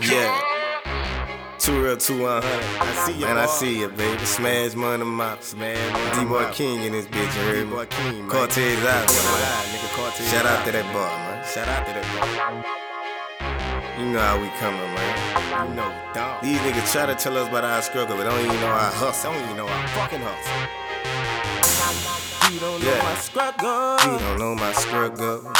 Yeah. Two real, two one hundred. I see you, man. I see you, baby. Smash money, mop. Smash. D-Boi King in this bitch. You heard me? King, Cortez out, man. Shout out to that boy, man. Shout out to that boy. You know how we coming, man. You know, dog. These niggas try to tell us about our struggle, but don't even know our hustle. Don't even know our fucking hustle. You don't know my struggle. You don't know my struggle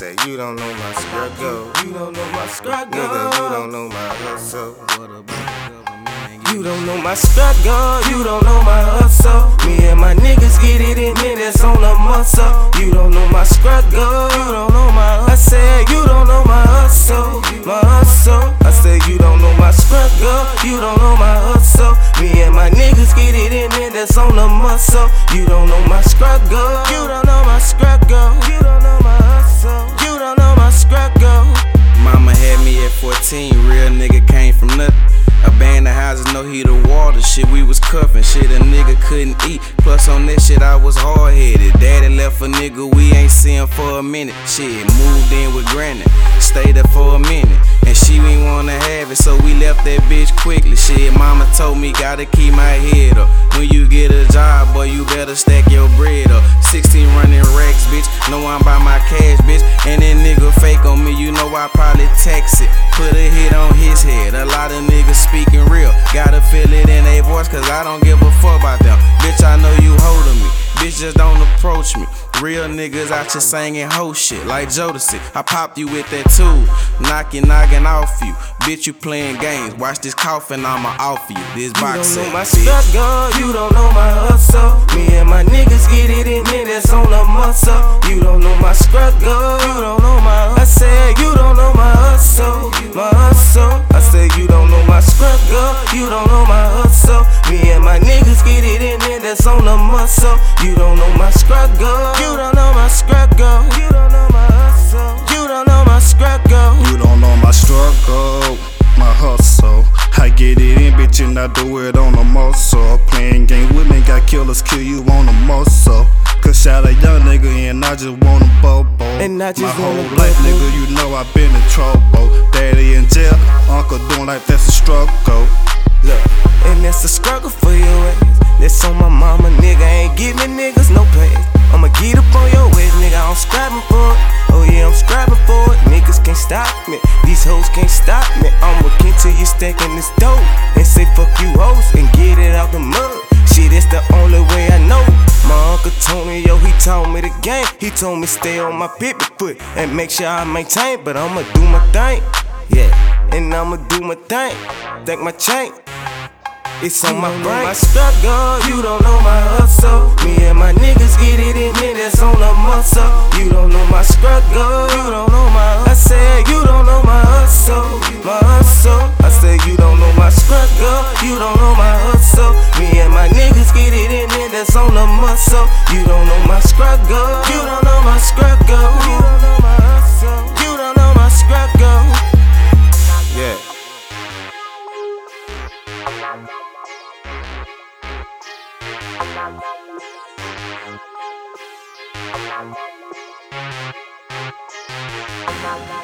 say you don't know my struggle. You don't know my struggle. Nigga, you don't know my hustle. You don't know my struggle, you don't know my hustle. Me and my niggas get it in, and that's on the muscle. You don't know my struggle, you don't know my I said you don't know my hustle, my hustle. I said you don't know my struggle, you don't know my hustle. Me and my niggas get it in, and that's on the muscle. You don't know my struggle, you don't know my struggle, Cuffin'. Shit, a nigga couldn't eat. Plus, on that shit, I was hard headed. Daddy left a nigga we ain't seen for a minute. Shit, moved in with granny. Stayed there for a minute. And she ain't wanna have it, so we left that bitch quickly. Shit, mama told me, gotta keep my head up. When you get a job, boy, you better stack your bread up. 16 running racks, bitch. Know I'm by my cash, bitch. And that nigga fake on me, you know I probably text it. Put a hit on his head. A lot of niggas speaking real. Gotta feel it voice, cause I don't give a fuck about them. Bitch, I know you holding me. Bitch, just don't approach me. Real niggas out here singing ho shit like Jodeci. I popped you with that tool, knocking, knocking off you. Bitch, you playing games. Watch this coffin, I'ma off you. This box You don't know my struggle, you don't know my hustle. Me and my niggas get it in, and that's on the muscle. You don't know my struggle, you don't know my. I that's on the muscle. You don't know my struggle, you don't know my struggle. You don't know my hustle, you don't know my struggle. You don't know my struggle, my hustle. I get it in, bitch, and I do it on the muscle. Playing game with me, got killers kill you on the muscle. Cause shot a young nigga and I just want a bobo. And I just My whole life, nigga, you know i been in trouble. Daddy in jail, uncle doing like that's a struggle. Look, and that's a struggle for your Ain't giving niggas no pay. I'ma get up on your ass, nigga. I'm scrapping for it. Oh yeah, I'm scrapping for it. Niggas can't stop me. These hoes can't stop me. I'ma continue stacking this dope and say fuck you hoes and get it out the mud. Shit, it's the only way I know. My uncle Tony, yo, he taught me the game. He told me stay on my pivot foot and make sure I maintain. But I'ma do my thing, yeah, and I'ma do my thing. Thank my chain. It's on my brain. My struggle, you don't know my struggle, you don't know my. I said you don't know my hustle, my hustle. I said you don't know my struggle, you don't know my hustle. Me and my niggas get it in, and that's on the muscle. You don't know my struggle, you don't know my struggle. You don't know my hustle, you don't know my struggle. Yeah. Bye.